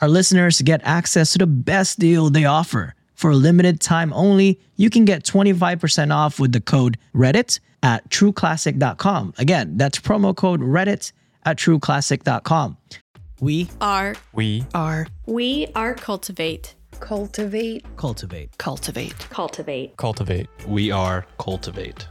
Our listeners get access to the best deal they offer. For a limited time only, you can get 25% off with the code Reddit at trueclassic.com. Again, that's promo code Reddit at trueclassic.com. We are We are We are Cultivate. Cultivate. cultivate. cultivate. Cultivate. cultivate. We are Cultivate.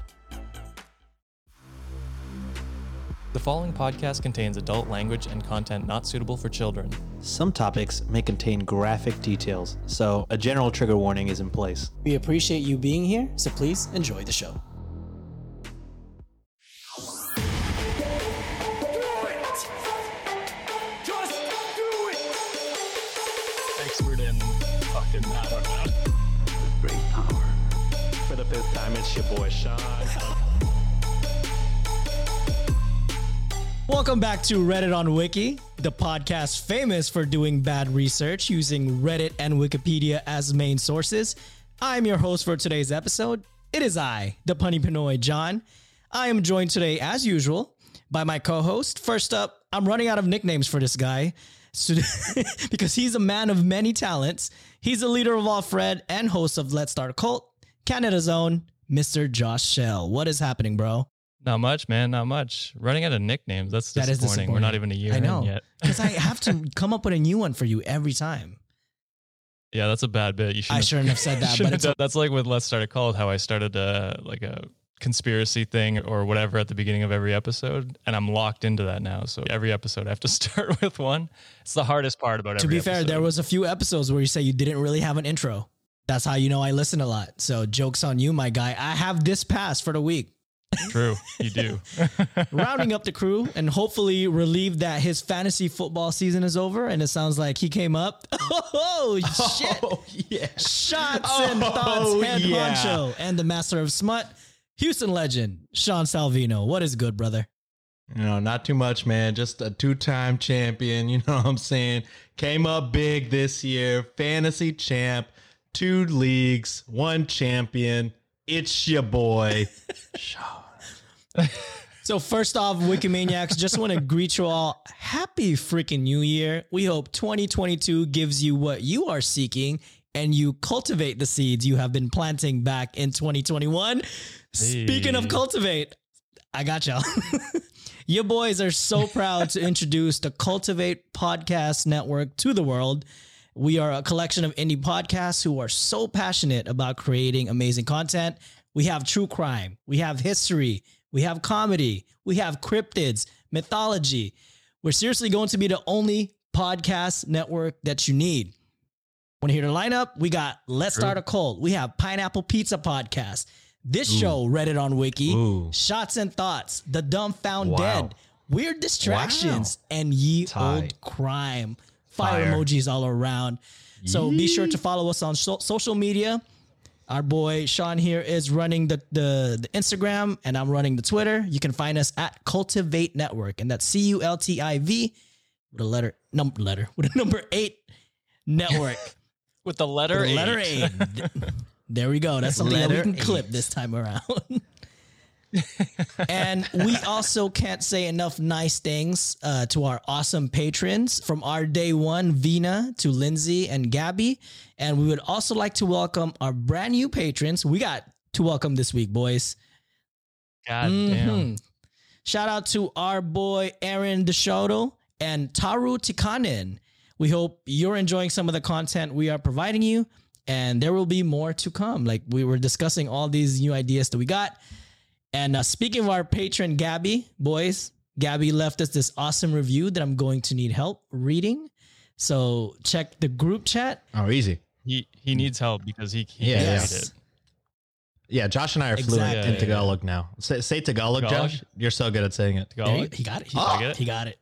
The following podcast contains adult language and content not suitable for children. Some topics may contain graphic details, so a general trigger warning is in place. We appreciate you being here, so please enjoy the show. expert in fucking I don't know. Great power. For the fifth time, it's your boy Sean. Welcome back to Reddit on Wiki, the podcast famous for doing bad research using Reddit and Wikipedia as main sources. I'm your host for today's episode. It is I, the punny Pinoy John. I am joined today, as usual, by my co-host. First up, I'm running out of nicknames for this guy. So, because he's a man of many talents. He's the leader of all Fred and host of Let's Start a Cult, Canada's own Mr. Josh Shell. What is happening, bro? Not much, man. Not much. Running out of nicknames. That's That is disappointing. We're not even a year I know. in yet. Because I have to come up with a new one for you every time. Yeah, that's a bad bit. You should. I shouldn't have said that, but it's that's like with Let's Start a Cult. How I started a like a conspiracy thing or whatever at the beginning of every episode, and I'm locked into that now. So every episode I have to start with one. It's the hardest part about it. to be fair, episode. there was a few episodes where you say you didn't really have an intro. That's how you know I listen a lot. So jokes on you, my guy. I have this pass for the week. True. You do. Rounding up the crew and hopefully relieved that his fantasy football season is over. And it sounds like he came up. Oh, oh shit! Oh, yeah. Shots and Oh, thoughts, head yeah. honcho, and the master of smut, Houston legend Sean Salvino. What is good, brother? You know, not too much, man. Just a two time champion. You know what I'm saying? Came up big this year. Fantasy champ, two leagues, one champion. It's your boy, Sean. So first off, Wikimaniacs, just want to greet you all. Happy freaking New Year. We hope 2022 gives you what you are seeking and you cultivate the seeds you have been planting back in 2021. Speaking of cultivate, I got y'all. Your boys are so proud to introduce the Cultivate Podcast Network to the world. We are a collection of indie podcasts who are so passionate about creating amazing content. We have true crime, we have history, we have comedy, we have cryptids, mythology. We're seriously going to be the only podcast network that you need. Want to hear the lineup? We got Let's Start a Cult. We have Pineapple Pizza Podcast. This show, Reddit on Wiki, Ooh. Shots and Thoughts, The Dumb Found Wow. Dead, Weird Distractions, and Ye Tight. Old Crime. Fire, Fire. emojis all around. So be sure to follow us on so- social media. Our boy Sean here is running the, the the Instagram, and I'm running the Twitter. You can find us at Cultivate Network, and that's C U L T I V with a letter number letter with a number eight network. With the letter With a letter eight. A. there we go. That's something that we Letter can clip this time around. and we also can't say enough nice things uh, to our awesome patrons from our day one, Vina to Lindsay and Gabby. And we would also like to welcome our brand new patrons. We got to welcome this week, boys. God damn. Mhm. Shout out to our boy Aaron DeShoto and Taru Tikanen. We hope you're enjoying some of the content we are providing you, and there will be more to come. Like we were discussing all these new ideas that we got. And uh, speaking of our patron Gabby, boys, Gabby left us this awesome review that I'm going to need help reading. So check the group chat. Oh, easy. He he needs help because he, he can't yeah. read it. Yeah, Josh and I are fluent Exactly. in Tagalog now. Say, say Tagalog, Tagalog? Josh. You're so good at saying it. Tagalog? he got it. He, Oh. got it. it? he got it.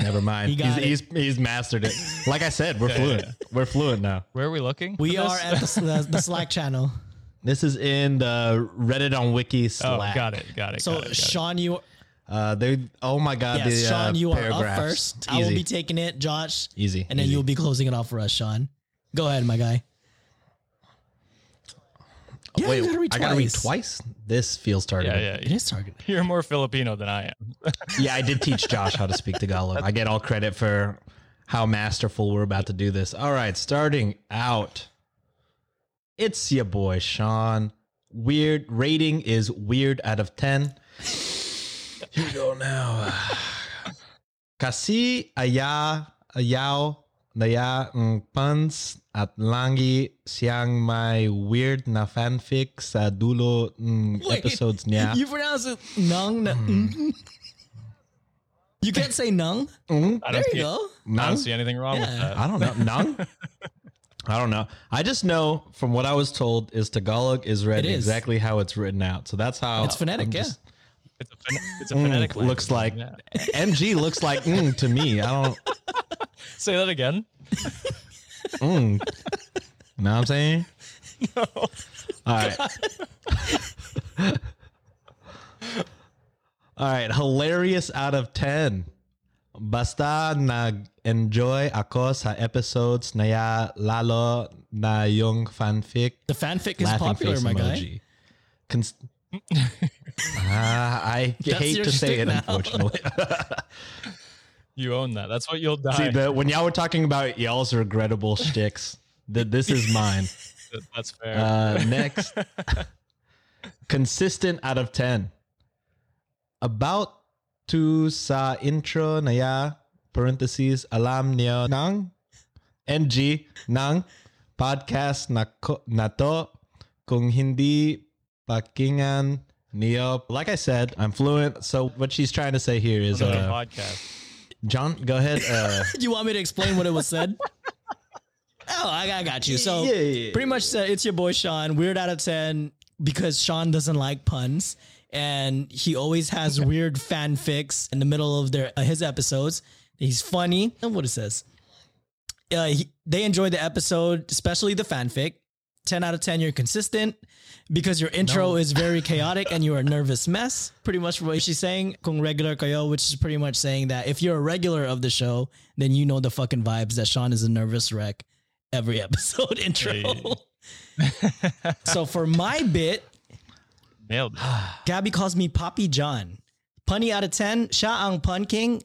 Never mind. He got he's, he's he's mastered it. Like I said, we're fluent. We're fluent now. Where are we looking? We are at the, the, the Slack channel. This is in the Reddit on Wiki Oh, Slack. got it. Got it. So got it, got it. Sean, you Uh, they. Oh my god. yes, the, Sean, uh, you are up paragraphs. first. I will be taking it, Josh, Easy. and then easy. you'll be closing it off for us, Sean. Go ahead, my guy. Yeah, Wait, you gotta read I gotta read twice. twice. This feels targeted. Yeah, It yeah. is targeted. You're more Filipino than I am. Yeah, I did teach Josh how to speak Tagalog. I get all credit for how masterful we're about to do this. All right, starting out. It's your boy Sean. Weird rating is weird out of 10. Here we go now. Kasi aya ayaw naya ng puns at langi siyang may weird na fanfic sa dulo ng Wait, episodes niya. You pronounce it nung. na- mm. You can't say nung. Mm? I There don't you see, go. I don't see anything wrong with that. I don't know. None? I don't know. I just know from what I was told is Tagalog is read It is. exactly how it's written out. So that's how It's phonetic, I'm yeah. just- It's a, phonetic- it's a Mm, phonetic looks like yeah. MG looks like mm to me. I don't Say that again. mm. know what I'm saying? No. All right. All right, hilarious out of 10. Basta nag-enjoy ako sa episodes na ya lalo na yung fanfic The fanfic is popular, my guy. Cons- Ah, I hate to say it, now. unfortunately. You own that. That's what you'll die. See, the, when y'all were talking about y'all's regrettable shticks, th- this is mine. That's fair. Uh, next, consistent out of 10. About to sa intro na ya, parentheses, alam niyo ng NG, nang, podcast na, ko, na to, kung hindi pakingan niyo. Like I said, I'm fluent. So what she's trying to say here is, Another uh, podcast. John, go ahead. Uh, Do you want me to explain what it was said? oh, I, I got you. So Yeah, yeah, yeah. pretty much, uh, it's your boy Sean. Weird out of ten because Sean doesn't like puns, and he always has weird fanfics in the middle of their uh, his episodes. He's funny. And what it says. Uh, he, they enjoy the episode, especially the fanfic. 10 out of 10, you're consistent because your intro is very chaotic and you're a nervous mess. Pretty much what she's saying, kung regular kayo, which is pretty much saying that if you're a regular of the show, then you know the fucking vibes that Sean is a nervous wreck every episode intro. Hey. so for my bit, Nailed it. Gabby calls me Poppy John. Punny out of 10, siya ang pun king.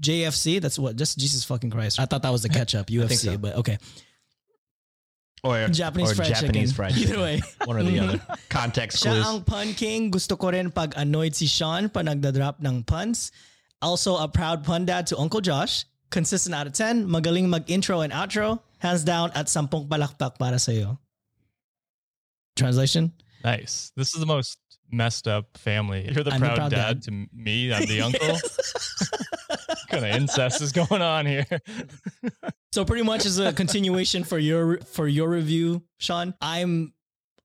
JFC, that's what, just Jesus fucking Christ. I thought that was the ketchup, UFC, so. but okay. or Japanese or fried Japanese chicken. fried Either way. One or the other. Context Siya clues. ang pun king. Gusto ko rin pag annoyed si Sean pa nagdadrop ng puns. Also a proud pun dad to Uncle Josh. Consistent out of 10. Magaling mag-intro and outro. Hands down at sampung palakpak para sa'yo. Translation? Nice. This is the most messed up family. You're the, I'm the proud, proud dad, dad. to me. I'm the uncle. what kind of incest is going on here? So pretty much as a continuation for your for your review, Sean. I'm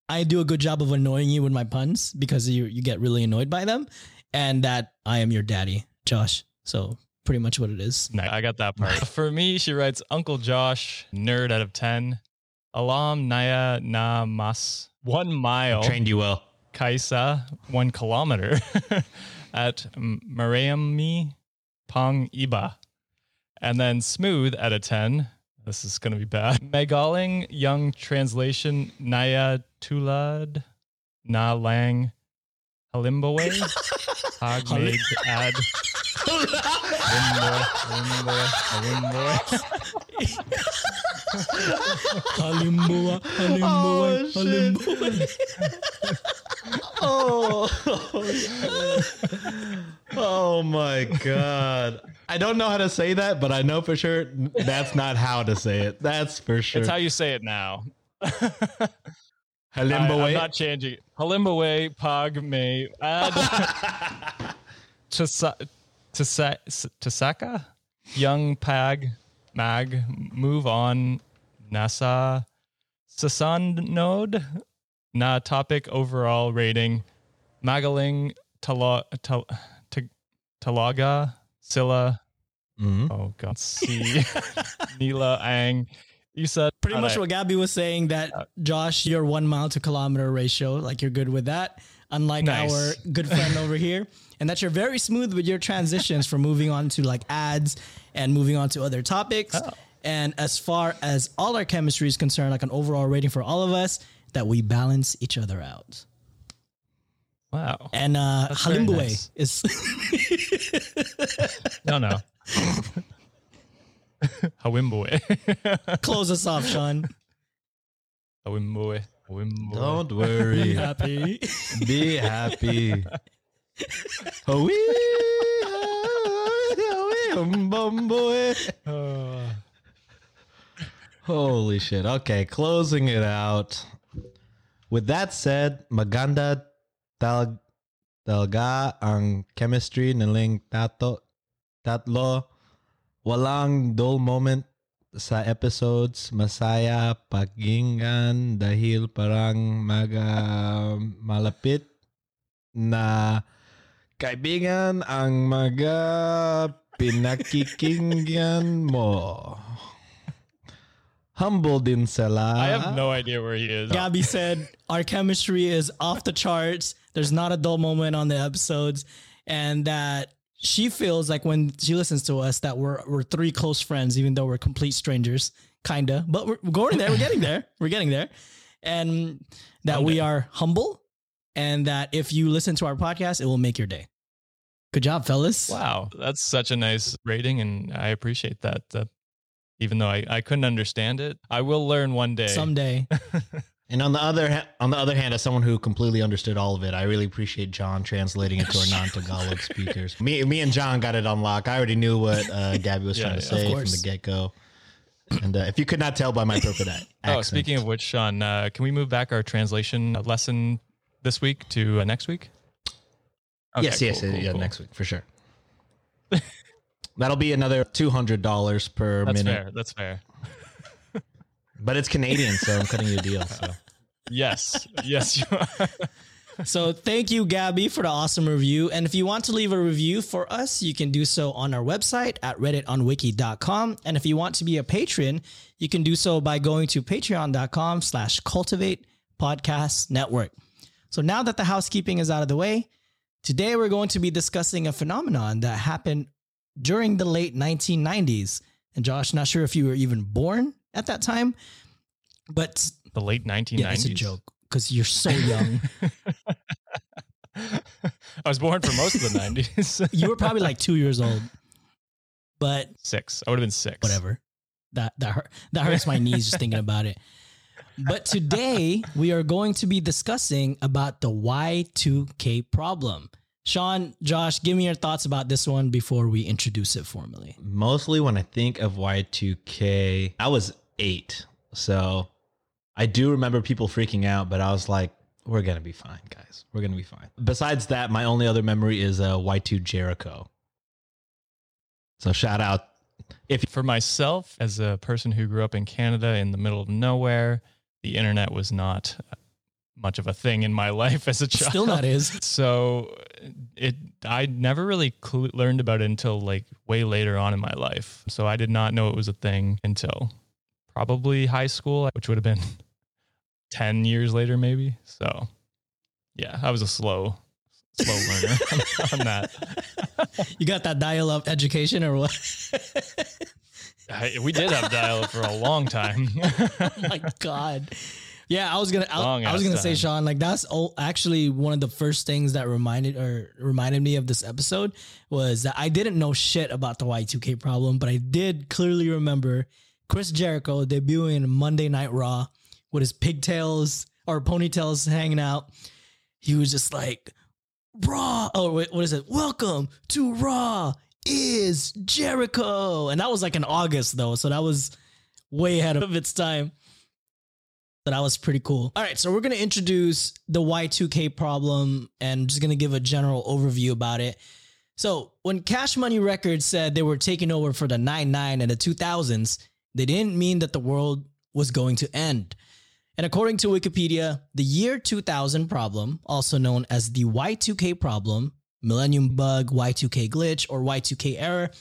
I do a good job of annoying you with my puns because you you get really annoyed by them, and that I am your daddy, Josh. So pretty much what it is. Nice. I got that part. For me, she writes Uncle Josh, nerd out of 10. Alam Naya Na Mas, one mile. Trained you well. Kaisa, one kilometer. at Mariami Pang Iba. And then Smooth at a 10. This is going to be bad. Megaling Young Translation Naya Tulad Na Lang Halimbawe. Hagmade Ad. Halimbo, Halimbo, Halimbo. Halimbawa, halimbawa, Oh, oh my god! I don't know how to say that, but I know for sure that's not how to say it. That's for sure. It's how you say it now. I, Halimbawe. am not changing. Halimbawe Pag May Ad. Tasa- Tasa- Tasaka, Young Pag, Mag, Move On, NASA, Sasan Node, Na Topic Overall Rating, Magaling, Tala, Tal, Ta- Talaga, Silla, Mhm. Oh God, C. Nila Ang. You said Pretty much Alright. what Gabby was saying that Josh, your one mile to kilometer ratio, like you're good with that. Unlike Nice. our good friend over here, and that you're very smooth with your transitions from moving on to like ads and moving on to other topics. Oh. And as far as all our chemistry is concerned, like an overall rating for all of us, that we balance each other out. Wow. And uh That's very Halimbwe nice. is No, no. Hawimboe. close us off, Sean. Hawimboe. Hawimboe. Don't worry. Be happy. Be happy. Oh, wee, wee, bum, boy. Holy shit. Okay, closing it out. With that said, maganda tal talga ang chemistry niling tato tatlo. Walang dull moment sa episodes. Masaya pakinggan dahil parang maga malapit na kaibigan ang mga pinakikinggan mo. Humble din sila. I have no idea where he is. Gabby said our chemistry is off the charts. There's not a dull moment on the episodes, and that she feels like when she listens to us that we're we're three close friends, even though we're complete strangers, kinda. But we're, we're going there. We're getting there. We're getting there, and that we are humble, and that if you listen to our podcast, it will make your day. Good job, fellas. Wow, that's such a nice rating, and I appreciate that. That even though I, I couldn't understand it, I will learn one day. Someday, And on the other ha- on the other hand, as someone who completely understood all of it, I really appreciate John translating it to our non-Tagalog speakers. Me, me and John got it on lock. I already knew what uh, Gabby was Yeah, trying to yeah. say from the get-go. And uh, if you could not tell by my perfect a- accent, oh, speaking of which, Sean, uh, can we move back our translation lesson this week to uh, next week? Okay, yes, yes, cool, cool, yeah, cool. next week for sure. That'll be another two hundred dollars per That's minute, fair. That's fair. but it's Canadian, so I'm cutting you a deal. So Yes, yes, you are. So thank you, Gabby, for the awesome review. And if you want to leave a review for us, you can do so on our website at redditonwiki.com. And if you want to be a patron, you can do so by going to patreon.com slash cultivate podcast network. So now that the housekeeping is out of the way, today we're going to be discussing a phenomenon that happened during the late 1990s. And Josh, not sure if you were even born at that time, but the late 1990s. yeah, it's a joke because you're so young. I was born for most of the 90s. you were probably like two years old, but six. I would have been six. whatever. That that hurt, that hurts my knees just thinking about it. But today we are going to be discussing about the Y2K problem. Sean, Josh, give me your thoughts about this one before we introduce it formally. mostly when I think of Y2K, I was eight, so I do remember people freaking out, but I was like, "We're gonna be fine, guys. We're gonna be fine." Besides that, my only other memory is uh, Y2 Jericho. So shout out if For myself, as a person who grew up in Canada in the middle of nowhere, the internet was not much of a thing in my life as a child. Still not is. So it I never really cl- learned about it until like way later on in my life. So I did not know it was a thing until probably high school, which would have been 10 years later maybe. So yeah, I was a slow slow learner on that. You got that dial-up education or what? I, we did have dial up for a long time. oh my god. Yeah, I was gonna. I, I was gonna say. Sean, like that's actually one of the first things that reminded or reminded me of this episode was that I didn't know shit about the Y2K problem, but I did clearly remember Chris Jericho debuting Monday Night Raw with his pigtails or ponytails hanging out. He was just like, Raw. Oh, wait, what is it? Welcome to Raw is Jericho, and that was like in August though, so that was way ahead of its time. That was pretty cool. All right, so we're gonna introduce the Y2K problem and just gonna give a general overview about it. So when Cash Money Records said they were taking over for the 99 and the 2000s, they didn't mean that the world was going to end. And according to Wikipedia, the year 2000 problem, also known as the Y2K problem, Millennium Bug, Y2K glitch, or Y2K error,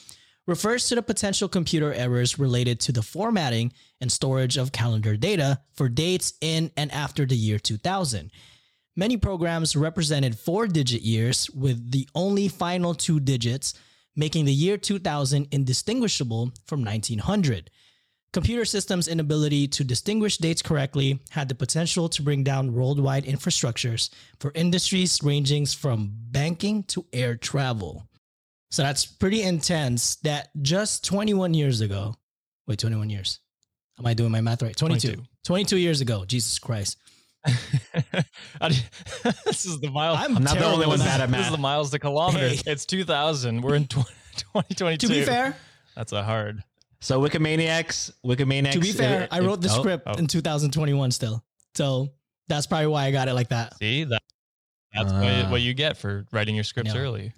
refers to the potential computer errors related to the formatting and storage of calendar data for dates in and after the year 2000. Many programs represented four digit years, with the only final two digits making the year 2000 indistinguishable from 1900. Computer systems' inability to distinguish dates correctly had the potential to bring down worldwide infrastructures for industries ranging from banking to air travel. So that's pretty intense that just 21 years ago, wait, 21 years. Am I doing my math right? 22. 22, 22. years ago, Jesus Christ. this is the miles. I'm, I'm not the only one at bad at This is the miles to kilometers. Hey. It's 2000. We're in 20, 2022. To be fair, that's a hard. So Wikimaniacs, Wikimaniacs. to be fair, it- I wrote the oh, script oh. in 2021 still. So that's probably why I got it like that. See that. That's Ah. what, what you get for writing your scripts No. early,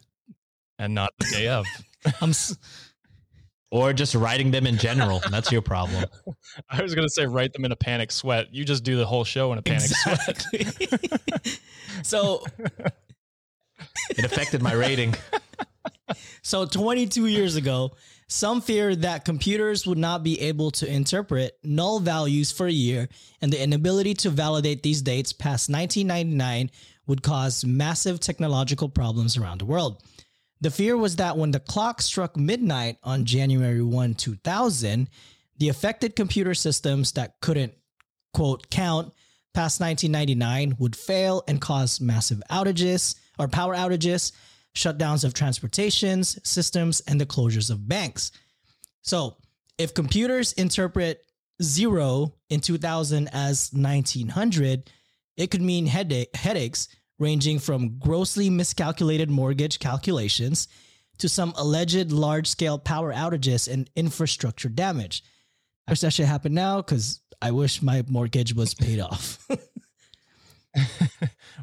and not the day of. I'm s- Or just writing them in general. That's your problem. I was gonna say write them in a panic sweat. You just do the whole show in a panic sweat. so It affected my rating. So 22 years ago, some feared that computers would not be able to interpret null values for a year, and the inability to validate these dates past 1999 would cause massive technological problems around the world. The fear was that when the clock struck midnight on January 1, 2000, the affected computer systems that couldn't, quote, count past 1999 would fail and cause massive outages or power outages, shutdowns of transportations, systems, and the closures of banks. So, if computers interpret zero in 2000 as 1900, it could mean headache, headaches ranging from grossly miscalculated mortgage calculations to some alleged large scale power outages and infrastructure damage. I wish that should happen now because I wish my mortgage was paid off.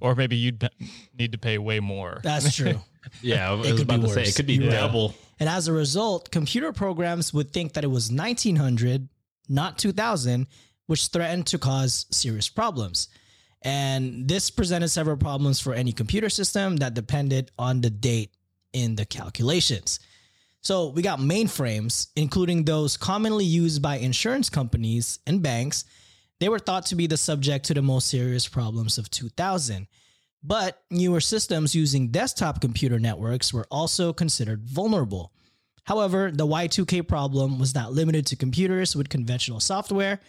or maybe you'd be- need to pay way more. That's true. Yeah, I was could about be to say worse. it could be You're right. double. And as a result, computer programs would think that it was 1900, not 2000, which threatened to cause serious problems. And this presented several problems for any computer system that depended on the date in the calculations. So we got mainframes, including those commonly used by insurance companies and banks. They were thought to be the subject to the most serious problems of 2000. But newer systems using desktop computer networks were also considered vulnerable. However, the Y2K problem was not limited to computers with conventional software.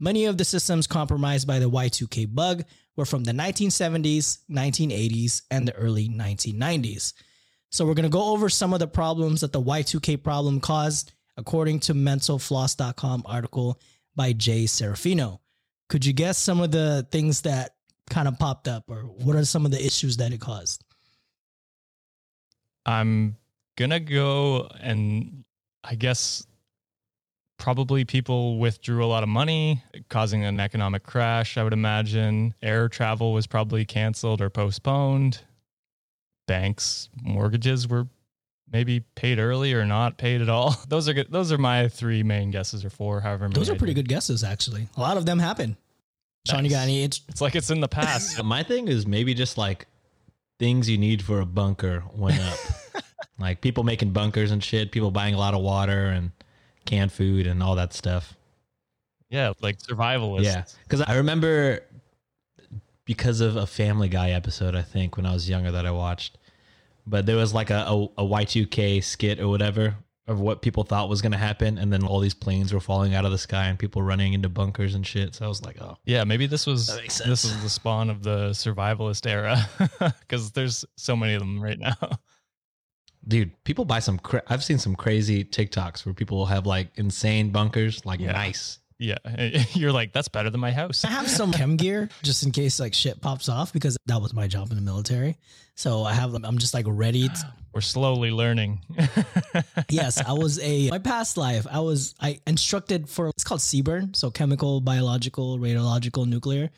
Many of the systems compromised by the Y2K bug were from the 1970s, 1980s, and the early 1990s. So, we're going to go over some of the problems that the Y2K problem caused, according to mentalfloss.com article by Jay Serafino. Could you guess some of the things that kind of popped up, or what are some of the issues that it caused? I'm gonna go and I guess probably people withdrew a lot of money, causing an economic crash. I would imagine air travel was probably canceled or postponed. Banks mortgages were maybe paid early or not paid at all. Those are good. Those are my three main guesses, or four, however many. Those are pretty good guesses, actually. A lot of them happen. Sean, you got any? It's, It's like it's in the past. My thing is maybe just like things you need for a bunker went up. like people making bunkers and shit, people buying a lot of water and canned food and all that stuff. yeah, like survivalists. Yeah, because I remember because of a Family Guy episode, I think when I was younger that I watched, but there was like a a, a Y2K skit or whatever of what people thought was going to happen, and then all these planes were falling out of the sky and people running into bunkers and shit. So I was like, oh, Yeah, maybe this was this is the spawn of the survivalist era because there's so many of them right now. dude, people buy some. Cra- I've seen some crazy TikToks where people will have like insane bunkers, like Yeah. nice. Yeah, you're like that's better than my house. I have some chem gear just in case like shit pops off because that was my job in the military. So I have, I'm just like ready. To, We're slowly learning. yes, I was a my past life. I was I instructed for it's called CBRN, so chemical, biological, radiological, nuclear.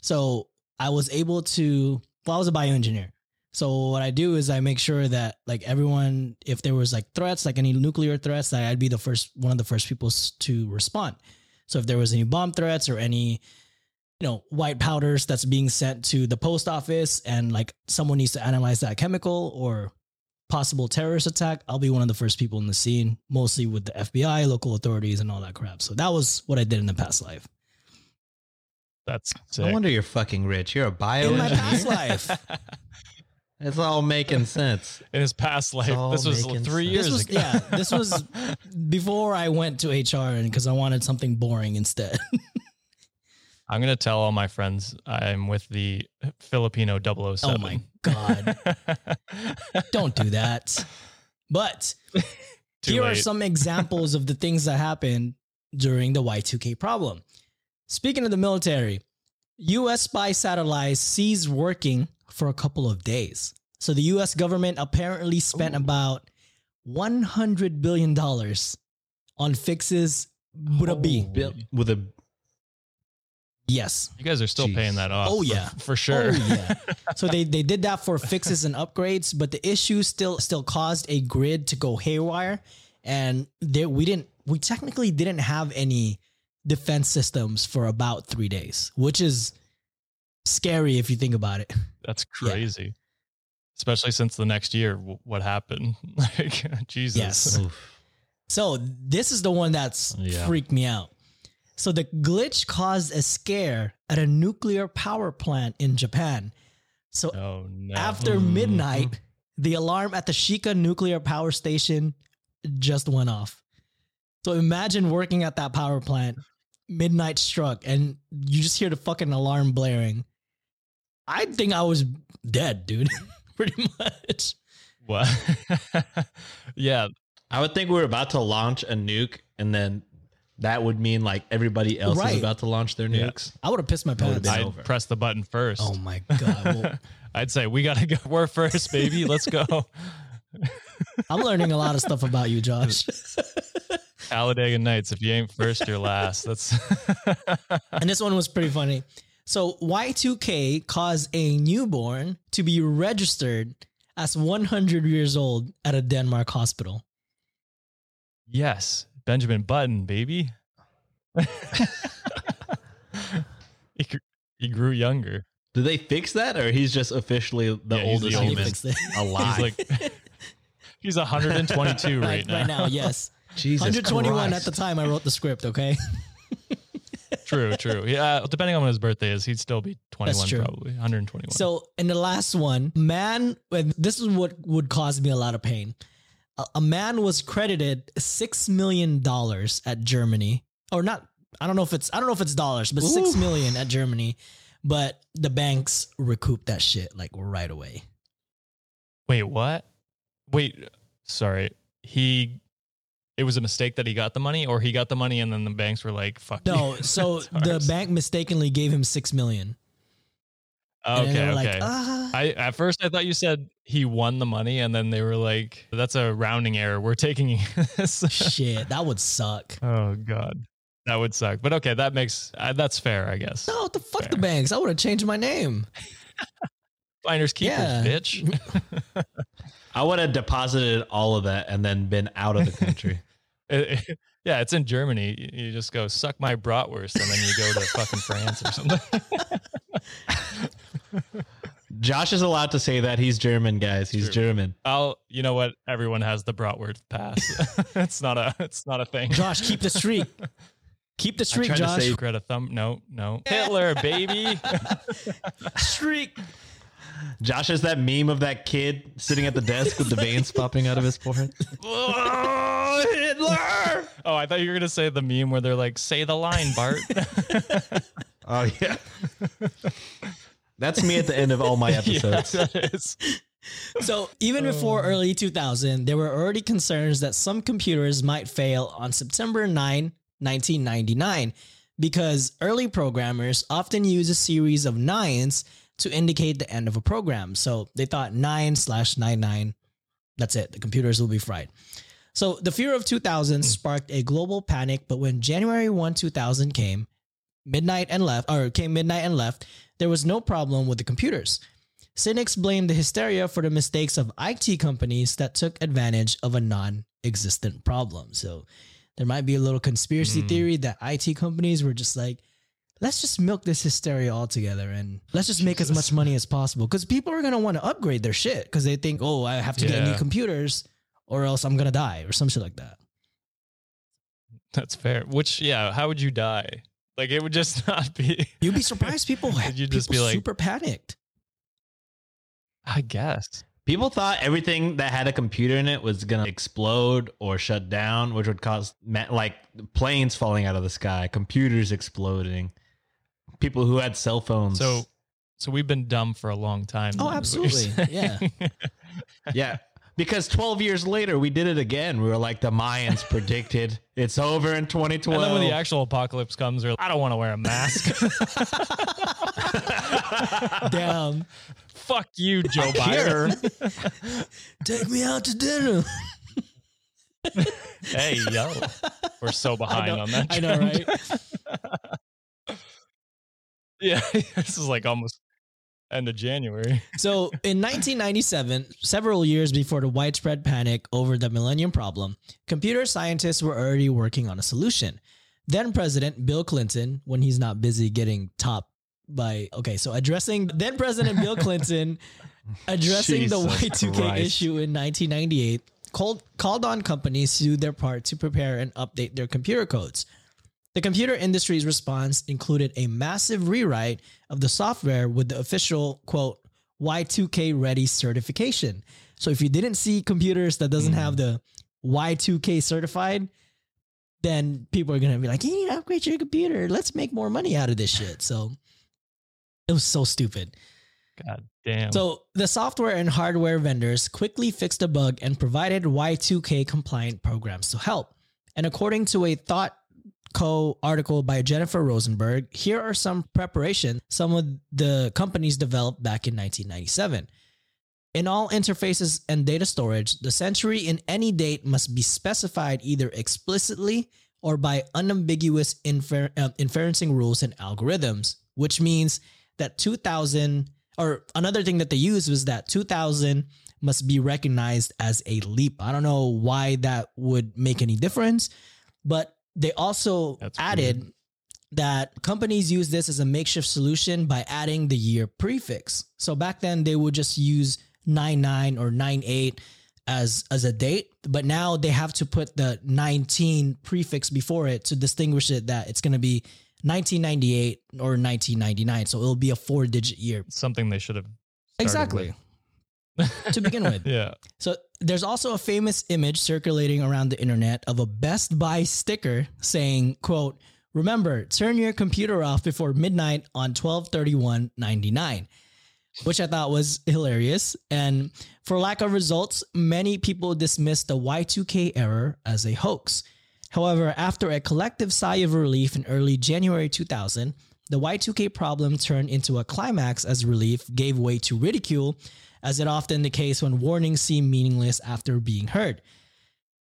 So I was able to. Well, I was a bioengineer. So what I do is I make sure that like everyone, if there was like threats, like any nuclear threats, that I'd be the first one of the first people to respond. So if there was any bomb threats or any you know white powders that's being sent to the post office and like someone needs to analyze that chemical or possible terrorist attack, I'll be one of the first people in the scene, mostly with the FBI, local authorities, and all that crap. So that was what I did in the past life. That's No sick. wonder you're fucking rich. You're a bio In my past bioengineer. life, It's all making sense. In his past life, all this was making three sense. years this was ago. yeah, this was before I went to HR, and because I wanted something boring instead. I'm gonna tell all my friends I'm with the Filipino 007. oh my god, don't do that. But Too here are some examples of the things that happened during the Y2K problem. Speaking of the military, US spy satellites ceased working for a couple of days. So the US government apparently spent about $100 billion on fixes with a B. With a Yes. You guys are still Jeez. paying that off. Oh, for- yeah. for, sure. Oh yeah. so they they did that for fixes and upgrades, but the issue still still caused a grid to go haywire, and there we didn't we technically didn't have any defense systems for about three days, which is scary if you think about it. That's crazy. Especially since the next year, what happened? Like Jesus. Yes. oof. So this is the one that's Yeah. freaked me out. So the glitch caused a scare at a nuclear power plant in Japan. So Oh no. After midnight, the alarm at the Shika nuclear power station just went off. So imagine working at that power plant, midnight struck, and you just hear the fucking alarm blaring. I think I was dead, dude. Pretty much. what? yeah. I would think we were about to launch a nuke, and then that would mean like everybody else Right. is about to launch their Yeah. nukes. I would have pissed my pants. I'd over. press the button first. Oh my god. Well, I'd say we gotta go. We're first, baby. Let's go. I'm learning a lot of stuff about you, Josh. Talladega Nights. If you ain't first, you're last. That's and this one was pretty funny. So Y2K caused a newborn to be registered as 100 years old at a Denmark hospital. yes, Benjamin Button, baby. he, gr- he grew younger. Did they fix that, or he's just officially the Yeah, he's the oldest He human fixed alive? He's like he's 122 right, right, now. right now, yes. Jesus 121 Christ. at the time I wrote the script, okay? True, true. Yeah, depending on when his birthday is, he'd still be 21 true. probably. 121. So, in the last one, man, and this is what would cause me a lot of pain. A, a man was credited $6 million at Germany, or not, I don't know if it's, I don't know if it's dollars, but six Oof. million at Germany. But the banks recouped that shit like right away. Wait, what? Wait, sorry. He it was a mistake that he got the money or he got the money and then the banks were like, fuck No, you. so the bank mistakenly gave him six million. Okay, okay. like, ah. I at first I thought you said he won the money and then they were like, that's a rounding error. We're taking this. shit, that would suck. oh god. That would suck. But okay, that makes uh, that's fair, I guess. No, the fuck the banks. I would have changed my name. Finders keepers, Yeah. bitch. I would have deposited all of that and then been out of the country. It- it- yeah, it's in Germany. You- You just go suck my bratwurst and then you go to fucking France or something. Josh is allowed to say that he's German, guys. He's True. German. I'll you know what? Everyone has the bratwurst pass. it's not a it's not a thing. Josh, keep the streak. Keep the streak, tried to Josh. say- Greta Thumb. No, no. Hitler, baby. streak. Josh has that meme of that kid sitting at the desk with the veins popping out of his forehead. oh, Hitler. Oh, I thought you were gonna say the meme where they're like, "Say the line, Bart." Oh yeah. That's me at the end of all my yeah, episodes. that is. So even before oh. early 2000, there were already concerns that some computers might fail on September 9, 1999, because early programmers often use a series of nines to indicate the end of a program. So they thought 9 slash 99, that's it. The computers will be fried. So the fear of 2000 sparked a global panic, but when January 1, 2000 came, midnight and left, or came midnight and left, there was no problem with the computers. Cynics blamed the hysteria for the mistakes of IT companies that took advantage of a non existent problem. So there might be a little conspiracy Hmm. theory that IT companies were just like, let's just milk this hysteria altogether and let's just make as much money as possible because people are gonna want to upgrade their shit because they think, oh, I have to get new computers or else I'm gonna die or some shit like that. That's fair. Which, yeah, how would you die? Like, it would just not be. You'd be surprised, people. you'd just people be like- super panicked? I guess. People thought everything that had a computer in it was gonna explode or shut down, which would cause like planes falling out of the sky, computers exploding, people who had cell phones. So, so we've been dumb for a long time. Oh, then, is what you're absolutely. Yeah. yeah, because 12 years later we did it again. We were like the Mayans predicted it's over in 2012. And then when the actual apocalypse comes, we're like, I don't want to wear a mask. Damn. Fuck you, Joe Biden. Take me out to dinner. hey, yo. We're so behind know, on that. I know, right? Yeah, this is like almost end of January. So in 1997, several years before the widespread panic over the Millennium Problem, computer scientists were already working on a solution. Then President Bill Clinton, when he's not busy getting top by okay, so addressing then President Bill Clinton addressing the Jesus Y2K Christ. issue in 1998 called called on companies to do their part to prepare and update their computer codes. The computer industry's response included a massive rewrite of the software with the official quote Y2K ready certification. So if you didn't see computers that doesn't have hmm. the Y2K certified, then people are gonna be like, "You need to upgrade your computer. Let's make more money out of this shit." So it was so stupid. God damn. So the software and hardware vendors quickly fixed the bug and provided Y2K compliant programs to help. And according to a Thought Co article by Jennifer Rosenberg, here are some preparation some of the companies developed back in 1997. In all interfaces and data storage, the century in any date must be specified either explicitly or by unambiguous infer- uh, inferencing rules and algorithms, which means that 2000 or another thing that they used was that 2000 must be recognized as a leap. I don't know why that would make any difference, but they also That's added that companies use this as a makeshift solution by adding the year prefix. So back then they would just use 99 or 98 as as a date, but now they have to put the 19 prefix before it to distinguish it that it's going to be 1998 or 1999. So it'll be a four digit year. Something they should have. Exactly. To begin with. Yeah. So there's also a famous image circulating around the internet of a Best Buy sticker saying, quote, remember, turn your computer off before midnight on 1231.99, which I thought was hilarious. And for lack of results, many people dismissed the Y2K error as a hoax. However, after a collective sigh of relief in early January 2000, the Y2K problem turned into a climax as relief gave way to ridicule, as it often the case when warnings seem meaningless after being heard.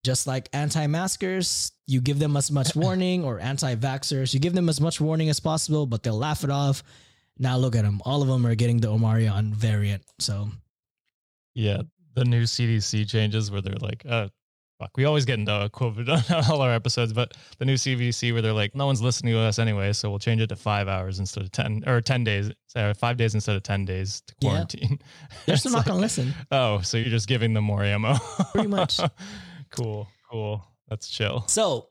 Just like anti-maskers, you give them as much warning, or anti-vaxxers, you give them as much warning as possible, but they'll laugh it off. Now look at them; all of them are getting the Omarion variant. So Yeah. The new CDC changes where they're like, uh, fuck, we always get into COVID on all our episodes, but the new CDC where they're like, no one's listening to us anyway, so we'll change it to five hours instead of 10 or 10 days, sorry, five days instead of 10 days to Yeah. quarantine. they're It's still not like, gonna listen. Oh, so you're just giving them more ammo. Pretty much. cool. Cool. That's chill. So,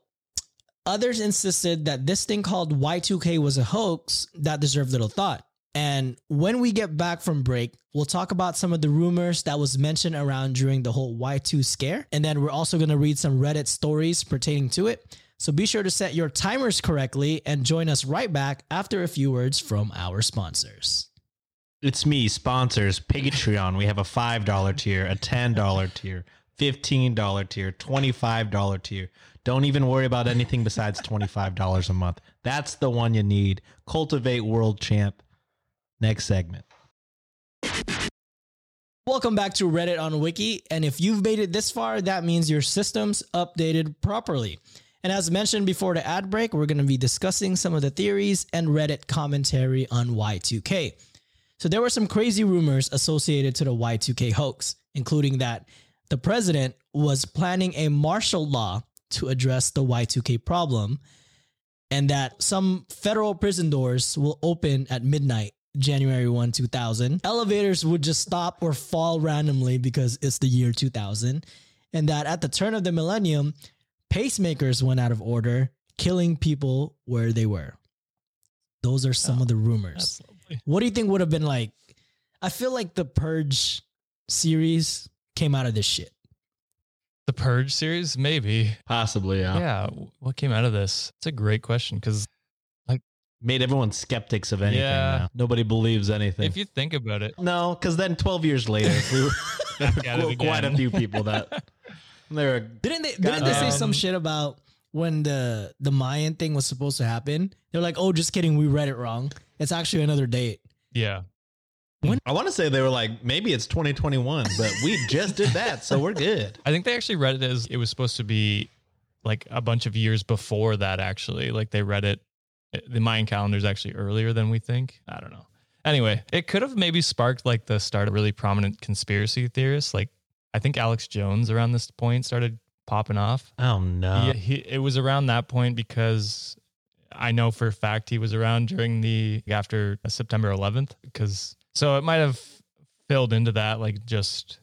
others insisted that this thing called Y2K was a hoax that deserved little thought. And when we get back from break, we'll talk about some of the rumors that was mentioned around during the whole Y2 scare. And then we're also going to read some Reddit stories pertaining to it. So be sure to set your timers correctly and join us right back after a few words from our sponsors. It's me, sponsors, Patreon. We have a $5 tier, a $10 tier, $15 tier, $25 tier. Don't even worry about anything besides $25 a month. That's the one you need. Cultivate World Champ. Next segment. Welcome back to Reddit on Wiki. And if you've made it this far, that means your system's updated properly. And as mentioned before the ad break, we're going to be discussing some of the theories and Reddit commentary on Y2K. So there were some crazy rumors associated to the Y2K hoax, including that the president was planning a martial law to address the Y2K problem. and that some federal prison doors will open at midnight. January 1, 2000. Elevators would just stop or fall randomly because it's the year 2000. And that at the turn of the millennium, pacemakers went out of order, killing people where they were. Those are some of the oh, rumors. That's lovely. What do you think would have been like? I feel like the Purge series came out of this shit. The Purge series, maybe. Possibly, yeah. Yeah. What came out of this? It's a great question because Made everyone skeptics of anything. Yeah. now. Nobody believes anything. if you think about it, no, because then 12 years later, we were qu- quite a few people that they're Didn't they? Didn't they say some shit about when the the Mayan thing was supposed to happen? They're like, "Oh, just kidding, we read it wrong. It's actually another date." yeah. I want to say they were like, maybe it's 2021, but we just did that, so we're good. I think they actually read it as it was supposed to be like a bunch of years before that, actually. Like they read it, the Mayan calendar is actually earlier than we think. I don't know. Anyway, it could have maybe sparked like the start of really prominent conspiracy theorists. Like I think Alex Jones around this point started popping off. Oh no. Yeah, he, it was around that point because I know for a fact he was around during the after September 11th because so it might have filled into that like just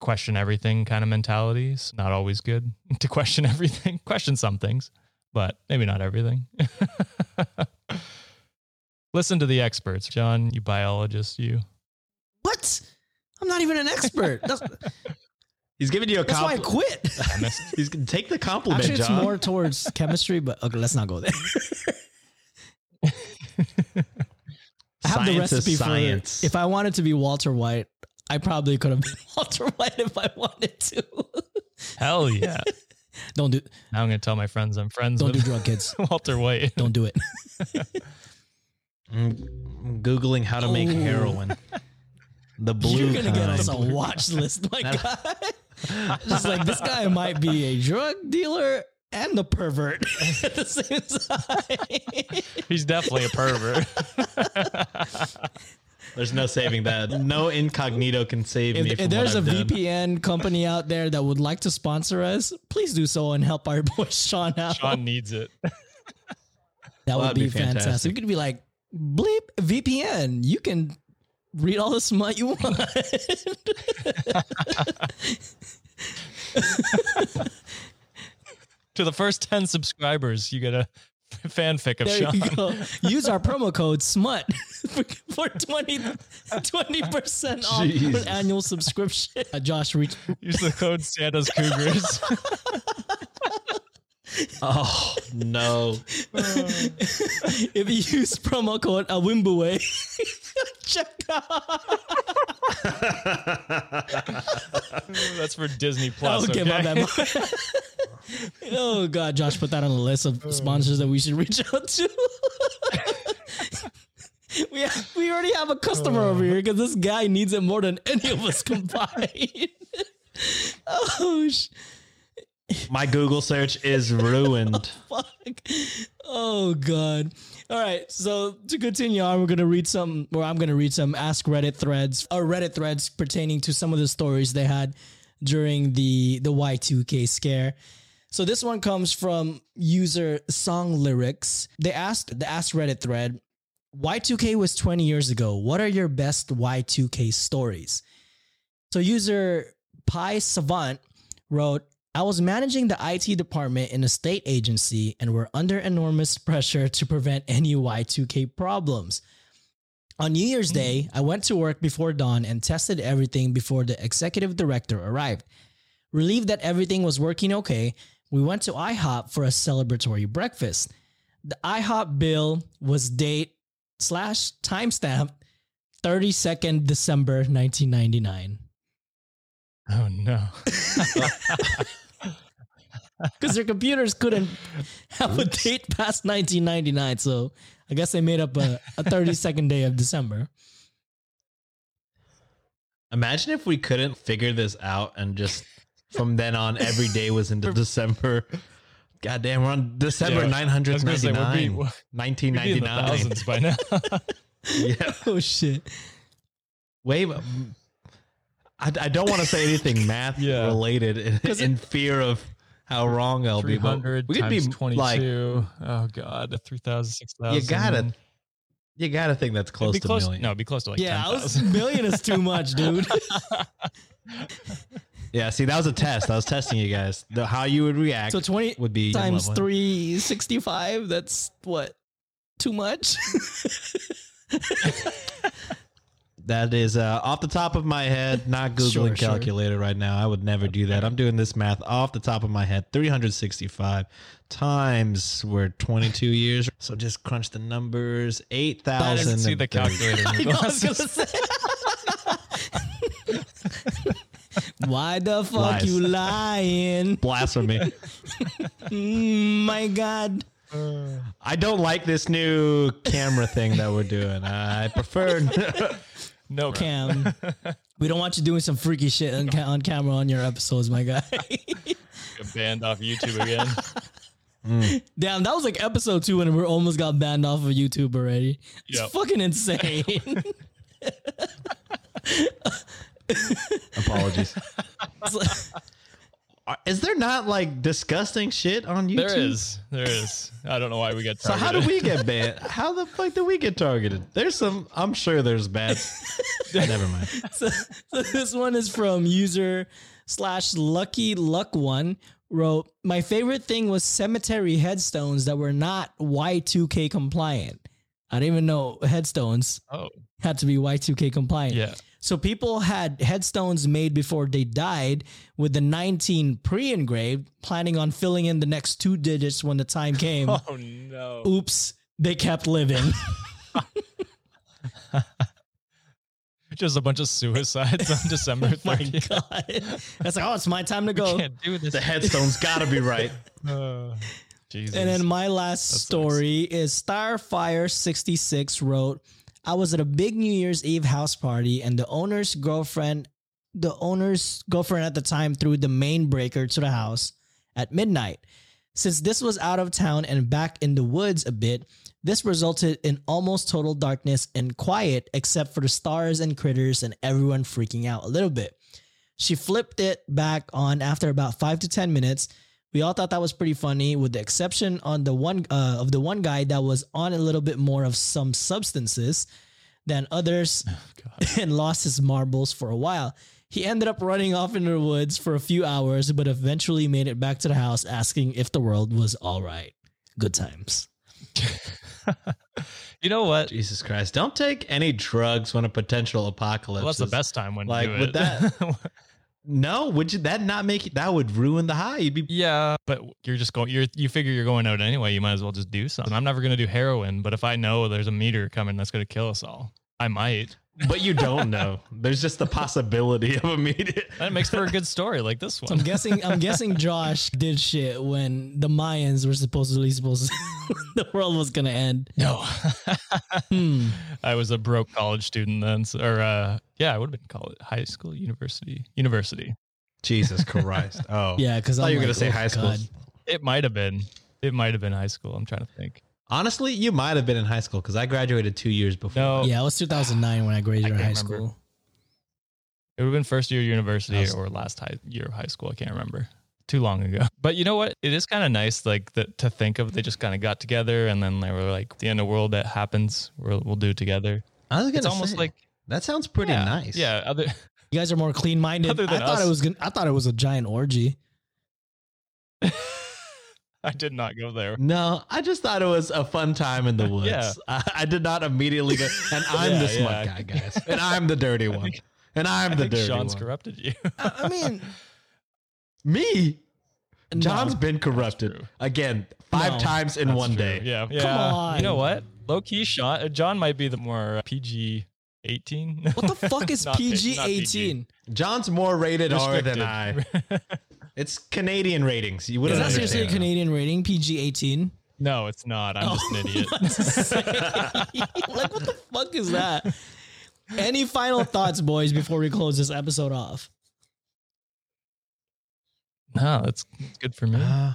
question everything kind of mentalities. Not always good to question everything. question some things, but maybe not everything. Listen to the experts, John. You biologist, you. What? I'm not even an expert. That's, He's giving you a compliment. that's why I compliment. quit. He's gonna take the compliment, Actually, it's John. more towards chemistry, but okay, let's not go there. I have the Science is recipe science. for if I wanted to be Walter White, I probably could have been Walter White if I wanted to. Hell yeah. Don't do Now I'm going to tell my friends I'm friends don't do drug kids. Walter White. Don't do it. I'm I'm googling how to make Oh. heroin. The blue You're gonna get us a watch list, my guy. Just like this guy might be a drug dealer and a pervert at the same time. He's definitely a pervert. There's no saving that. No incognito can save me. if, from if there's a what I've done. VPN company out there that would like to sponsor us, please do so and help our boy Sean out. Sean needs it. that Well, would that'd be, be fantastic. fantastic. We could be like, bleep VPN. You can read all the smut you want. To the first 10 subscribers, you get a fanfic of There Sean. Use our promo code SMUT for, for 20 percent off Jesus. an annual subscription. Uh, Josh, reach. Use the code Santa's Cougars. Oh no! if you use promo code Awimbue, check out. That's for Disney Plus. okay, Okay, my bad. my oh god, Josh put that on the list of sponsors that we should reach out to. we have, we already have a customer over here because this guy needs it more than any of us combined. oh sh- My Google search is ruined. fuck. Oh god. All right. So to continue on, we're gonna read some, or I'm gonna read some Ask Reddit threads, or Reddit threads pertaining to some of the stories they had during the the Y2K scare. So this one comes from user Song Lyrics. They asked the Ask Reddit thread, Y2K was 20 years ago. What are your best Y2K stories? So user Pi Savant wrote, I was managing the IT department in a state agency and were under enormous pressure to prevent any Y2K problems. On New Year's mm-hmm. Day, I went to work before dawn and tested everything before the executive director arrived. Relieved that everything was working okay, we went to IHOP for a celebratory breakfast. The IHOP bill was date slash timestamp 32nd December 1999. Oh no. because their computers couldn't have a date past 1999. So I guess they made up a, a 32nd day of December. Imagine if we couldn't figure this out and just from then on every day was into December. God damn, we're on December Yeah, I was gonna say, 999. be- We'd be in the 1999. thousands by now. Yeah. Oh shit! Wait, um, I, I don't want to say anything math Yeah. related in, in fear of how wrong I'll be. But we could be times like 22. oh god, 3,000, 6,000. you gotta you gotta think that's It'd close be to close. million. No, it'd be close to like yeah, I was 10,000. million is too much, dude. Yeah, see, that was a test. I was testing you guys. The, how you would react so twenty would be times three sixty five. That's what too much. That is uh, off the top of my head, not Googling Sure, sure. calculator right now. I would never do that. I'm doing this math off the top of my head. 365 times we're 22 years. So just crunch the numbers. 8,000. See the calculator. I know, I was gonna say. Why the fuck Lies. you lying? Blasphemy. Mm, my God. I don't like this new camera thing that we're doing. I prefer. No, Cam. We don't want you doing some freaky shit on, ca- on camera on your episodes, my guy. get banned off YouTube again. Mm. Damn, that was like episode two and we almost got banned off of YouTube already. It's Yep. fucking insane. Apologies. Like- Is there not like disgusting shit on YouTube? There is, there is. I don't know why we get. So how do we get banned? How the fuck do we get targeted? There's some. I'm sure there's bad. Never mind. so, so this one is from user slash lucky luck one wrote my favorite thing was cemetery headstones that were not y2k compliant i didn't even know headstones Oh, had to be y2k compliant yeah. So people had headstones made before they died with the 19 pre-engraved planning on filling in the next two digits when the time came Oh no. oops they kept living Just a bunch of suicides on December my god that's like oh it's my time to go Can't do this. The headstone's got to be right. Uh, Jesus. And then my last That story is Starfire66 wrote, I was at a big New Year's Eve house party and the owner's girlfriend, the owner's girlfriend at the time threw the main breaker to the house at midnight. Since this was out of town and back in the woods a bit, this resulted in almost total darkness and quiet except for the stars and critters and everyone freaking out a little bit. She flipped it back on after about five to 10 minutes. We all thought that was pretty funny, with the exception on the one uh, of the one guy that was on a little bit more of some substances than others and lost his marbles for a while. He ended up running off into the woods for a few hours, but eventually made it back to the house asking if the world was all right. Good times. you know what? Jesus Christ! Don't take any drugs when a potential apocalypse. Well, that's the best time when like, you do with it. that- No, would you that not make it? That would ruin the high. You'd be yeah, but you're just going. You're you figure you're going out anyway. You might as well just do something. I'm never gonna do heroin, but if I know there's a meter coming that's gonna kill us all, I might. but you don't know. There's just the possibility of immediate. That makes for a good story like this So I'm guessing I'm guessing Josh did shit when the Mayans were supposedly supposed to the world was gonna end. No, Hmm. I was a broke college student then, so, or uh, yeah, I would have been college, high school, university, university. Jesus Christ! Oh, Yeah, because I I thought you were gonna say high school. It might have been. It might have been high school. I'm trying to think. Honestly, you might have been in high school because I graduated two years before. No, Yeah, it was 2009 when I graduated I high remember. school. It would have been first year university was- or last high year of high school. I can't remember. Too long ago. But you know what? It is kind of nice, like that, to think of. They just kind of got together, and then they were like, "The end of the world that happens, we'll, we'll do it together." I was gonna It's almost say, like that sounds pretty yeah, nice. Yeah. Other You guys are more clean minded. I than thought us. it was gonna, I thought it was a giant orgy. I did not go there. No, I just thought it was a fun time in the woods. Yeah. I, I did not immediately go, and I'm Yeah, the smart yeah. guy, guys, and I'm the dirty one, and I'm I the think dirty Sean's one. corrupted you. I, I mean, Me, no. John's been corrupted again five No. times in one true. day. Yeah. yeah. on. You know what? Low key, Sean. uh, John might be the more uh, PG eighteen. What the fuck is PG not PG. 18? John's more rated R than I. Restricted. It's Canadian ratings. You Is wouldn't that seriously a. Canadian rating? PG 18? no, it's not. I'm just an idiot. like, what the fuck is that? Any final thoughts, boys, before we close this episode off? No, that's, that's good for me. Uh,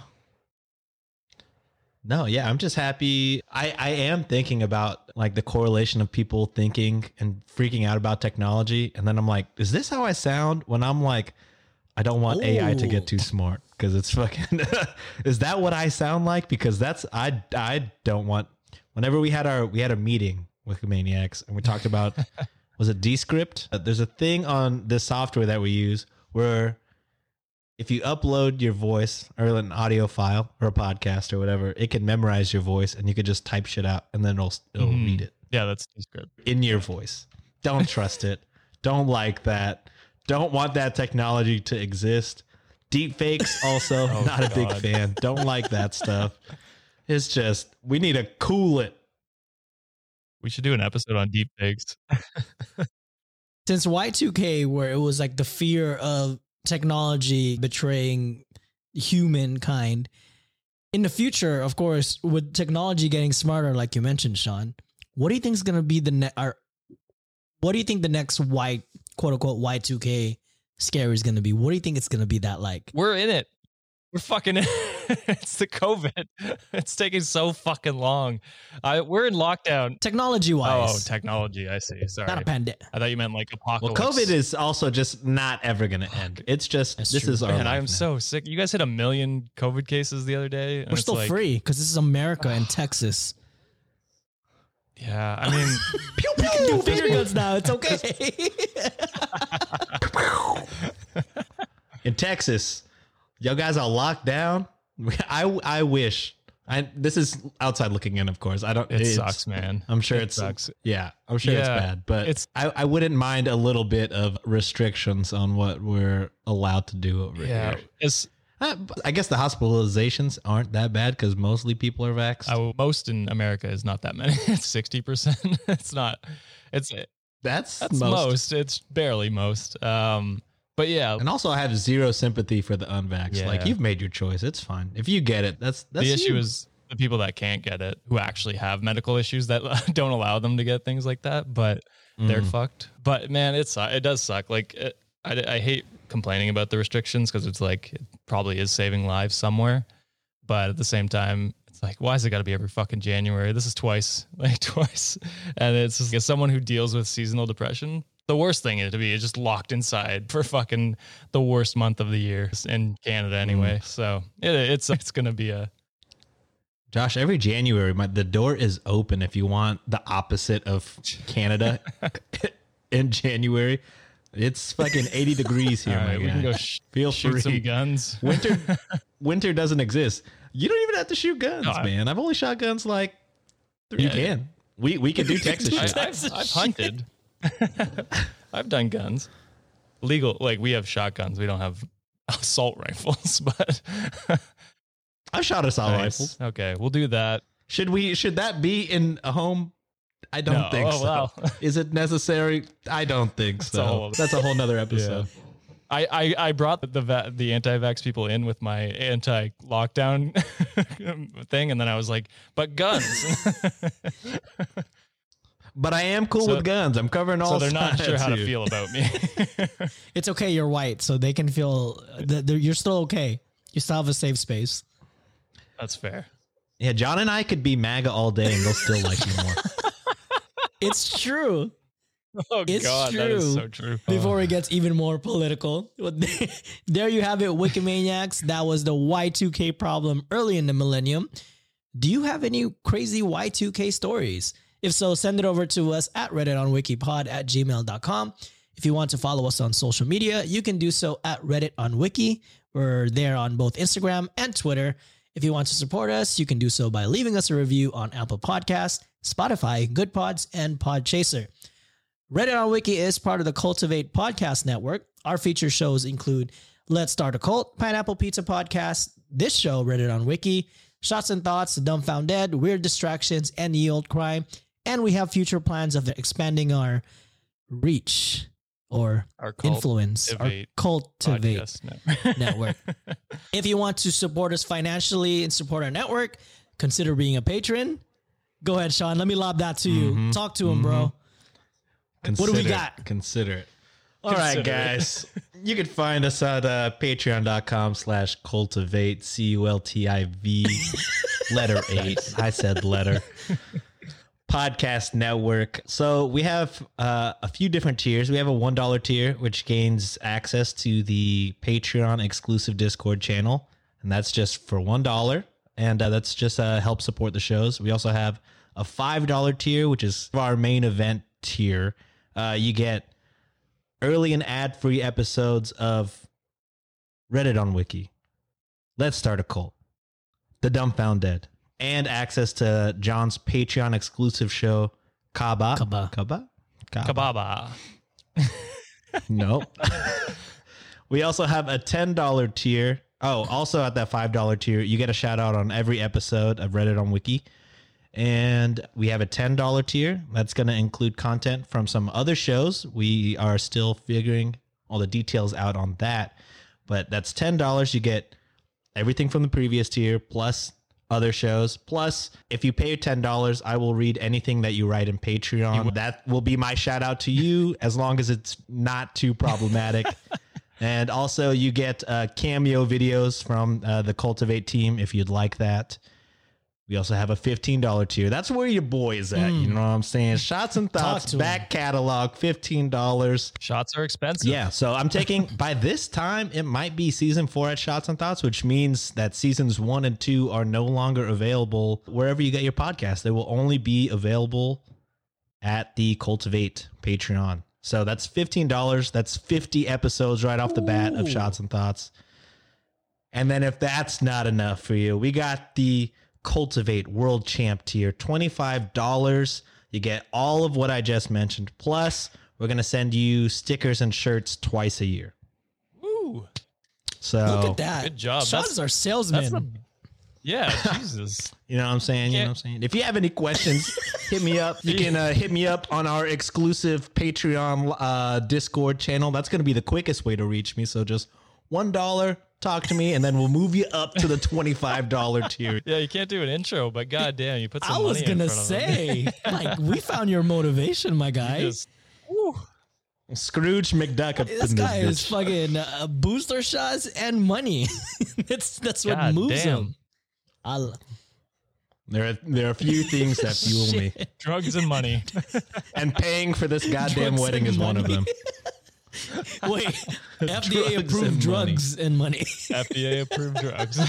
no, yeah, I'm just happy. I, I am thinking about like the correlation of people thinking and freaking out about technology. And then I'm like, is this how I sound when I'm like, I don't want AI to get too smart? because it's fucking. is that what I sound like? Because that's I I don't want. Whenever we had our we had a meeting with Maniacs and we talked about was it Descript? Uh, there's a thing on this software that we use where if you upload your voice or an audio file or a podcast or whatever, it can memorize your voice and you could just type shit out and then it'll it'll Mhm. read it Yeah, that's Descript. in your voice. Don't trust it. Don't like that. Don't want that technology to exist. Deep fakes also Oh, not a big fan. Don't like that stuff. It's just we need to cool it. We should do an episode on deep fakes. Since Y2K, where it was like the fear of technology betraying humankind, in the future, of course, with technology getting smarter, like you mentioned, Sean, what do you think is going to be the next? What do you think the next Y quote unquote Y2K scare is going to be? What do you think it's going to be that like? We're in it. We're fucking in It's the COVID. It's taking so fucking long. I we're in lockdown. Technology wise. Oh, technology. I see. Sorry. not a pandemic. I thought you meant like apocalypse. Well. COVID is also just not ever going to end. It's just That's this true. is our Man, I am now. so sick. You guys hit a million COVID cases the other day. and We're it's still like- free because this is America and Texas. Yeah, I mean, You can do finger guns now. It's okay. in Texas. Y'all guys are locked down. I I wish. I this is outside looking in, of course. I don't. it sucks, man. I'm sure It it's sucks. Yeah, I'm sure it's bad, but it's- I, I wouldn't mind a little bit of restrictions on what we're allowed to do over Yeah, here. it's Uh, I guess the hospitalizations aren't that bad because mostly people are vaxxed. I, most in America is not that many. It's sixty percent. It's not. It's that's that's most. most. It's barely most. Um, but yeah, And also, I have zero sympathy for the unvaxxed. Like you've made your choice. It's fine if you get it. That's that's the issue you. is the people that can't get it, who actually have medical issues that don't allow them to get things like that, but they're Mm. fucked. But man, it's it does suck. Like it, I, I hate complaining about the restrictions because it's like it probably is saving lives somewhere, but at the same time. It's like, why has it got to be every fucking January? This is twice, like twice. And it's just, as someone who deals with seasonal depression, the worst thing is to be is just locked inside for fucking the worst month of the year in Canada mm. anyway. So it, it's it's gonna be a Josh, every January, my, the door is open if you want the opposite of Canada in January. It's fucking 80 degrees here, All my we guy. can go sh- Feel shoot free. some guns. winter winter doesn't exist. You don't even have to shoot guns, No, man. I've only shot guns like you Yeah. can. We we can do Texas I, shit. I've, I've hunted. I've done guns. Legal, like we have shotguns. We don't have assault rifles, but I've shot assault Nice. rifles. Okay, we'll do that. Should we should that be in a home? I don't No. think Oh, so. wow. Is it necessary? I don't think a so. whole That's a whole nother episode. I, I, I brought the va- the anti-vax people in with my anti-lockdown thing, and then I was like, "But guns." But I am cool So- with guns. I'm covering all so they're not sure sides how to feel about me. It's okay. You're white, so they can feel that you're still okay. You still have a safe space. That's fair. Yeah, John and I could be MAGA all day and they'll still like you more. It's true. Oh It's God, that is true. so true. Before it gets even more political, there you have it, Wikimaniacs. That was the Y2K problem early in the millennium. Do you have any crazy Y2K stories? If so, send it over to us at Reddit on Wikipod at gmail.com. If you want to follow us on social media, you can do so at Reddit on Wiki. We're there on both Instagram and Twitter. If you want to support us, you can do so by leaving us a review on Apple Podcasts, Spotify, Goodpods, and Podchaser. Reddit on Wiki is part of the Cultivate Podcast Network. Our feature shows include Let's Start a Cult, Pineapple Pizza Podcast, this show, Reddit on Wiki, Shots and Thoughts, The Dumbfound Dead, Weird Distractions, and The Old Crime. And we have future plans of expanding our reach or Our influence, our Cultivate Cultivate network. network. if you want to support us financially and support our network, consider being a patron. Go ahead, Sean. Let me lob that to you. Talk to him, bro. Consider do we got? Consider it. All right, Consider it. guys. you can find us at uh, patreon.com slash cultivate, C U L T I V, letter eight. I said letter. Podcast network. So we have uh, a few different tiers. We have a $1 tier, which gains access to the Patreon exclusive Discord channel. and that's just for one dollar, and uh, that's just uh, help support the shows. We also have a five dollar tier, which is our main event tier. Uh, you get early and ad free episodes of Reddit on Wiki. Let's start a cult. The Dumbfound Dead, and access to John's Patreon exclusive show, Kaba. Kaba. Kaba. Kababa. No. we also have a $10 tier. Oh, also at that $5 tier, you get a shout out on every episode of Reddit on Wiki. And we have a $10 tier that's going to include content from some other shows. We are still figuring all the details out on that. But that's $10. You get everything from the previous tier plus other shows. Plus, if you pay $10, I will read anything that you write in Patreon. That will be my shout out to you as long as it's not too problematic. and also, you get uh, cameo videos from uh, the Cultivate team if you'd like that. We also have a $15 tier. That's where your boy is at. You hmm. know what I'm saying? Shots and thoughts, to back catalog, $15. Shots are expensive. Yeah, so I'm taking by this time it might be season four at Shots and Thoughts, which means that seasons one and two are no longer available wherever you get your podcast. They will only be available at the Cultivate Patreon. So that's fifteen dollars. That's fifty episodes right off the bat of Shots and Thoughts. And then if that's not enough for you, we got the Cultivate World Champ tier, $25. You get all of what I just mentioned. Plus, we're going to send you stickers and shirts twice a year. Woo. So, Look at that. Good job. Sean That's- is our salesman. That's the, yeah, Jesus. you know what I'm saying? You know what I'm saying? If you have any questions, hit me up. You can uh, hit me up on our exclusive Patreon uh, Discord channel. That's going to be the quickest way to reach me. So just $1, talk to me, and then we'll move you up to the $25 tier. Yeah, you can't do an intro, but goddamn, you put some I was money in gonna front say, like, we found your motivation, my guy. Just- Scrooge McDuck up this in guy is bitch. fucking uh, booster shots and money. that's that's what God moves damn. him. I'll, There are, there are a few things that fuel me. drugs and money. And paying for this goddamn Drugs wedding and is one of them. wait, Drugs FDA and approved money. drugs and money. FDA approved drugs.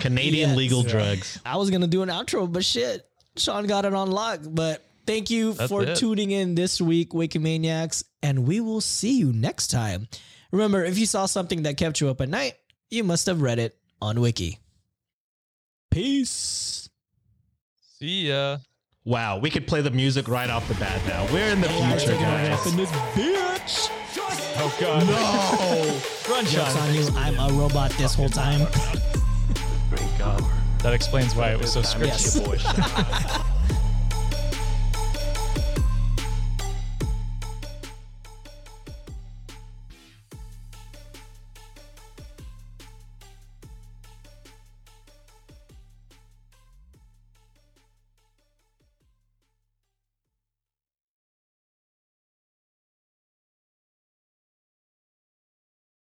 Canadian Yes. legal Yeah. drugs. I was gonna do an outro, but shit, Sean got it on lock. But thank you That's for it. tuning in this week, Wikimaniacs, and we will see you next time. Remember, if you saw something that kept you up at night, you must have read it on Wiki. Peace. See ya. Wow, we could play the music right off the bat now. We're in the AI future, taking over guys. in this bitch. Oh god. No. Run, Jokes on you. I'm a robot this whole time. God. That explains why it was so scripted. Yes.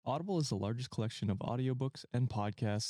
Audible is the largest collection of audiobooks and podcasts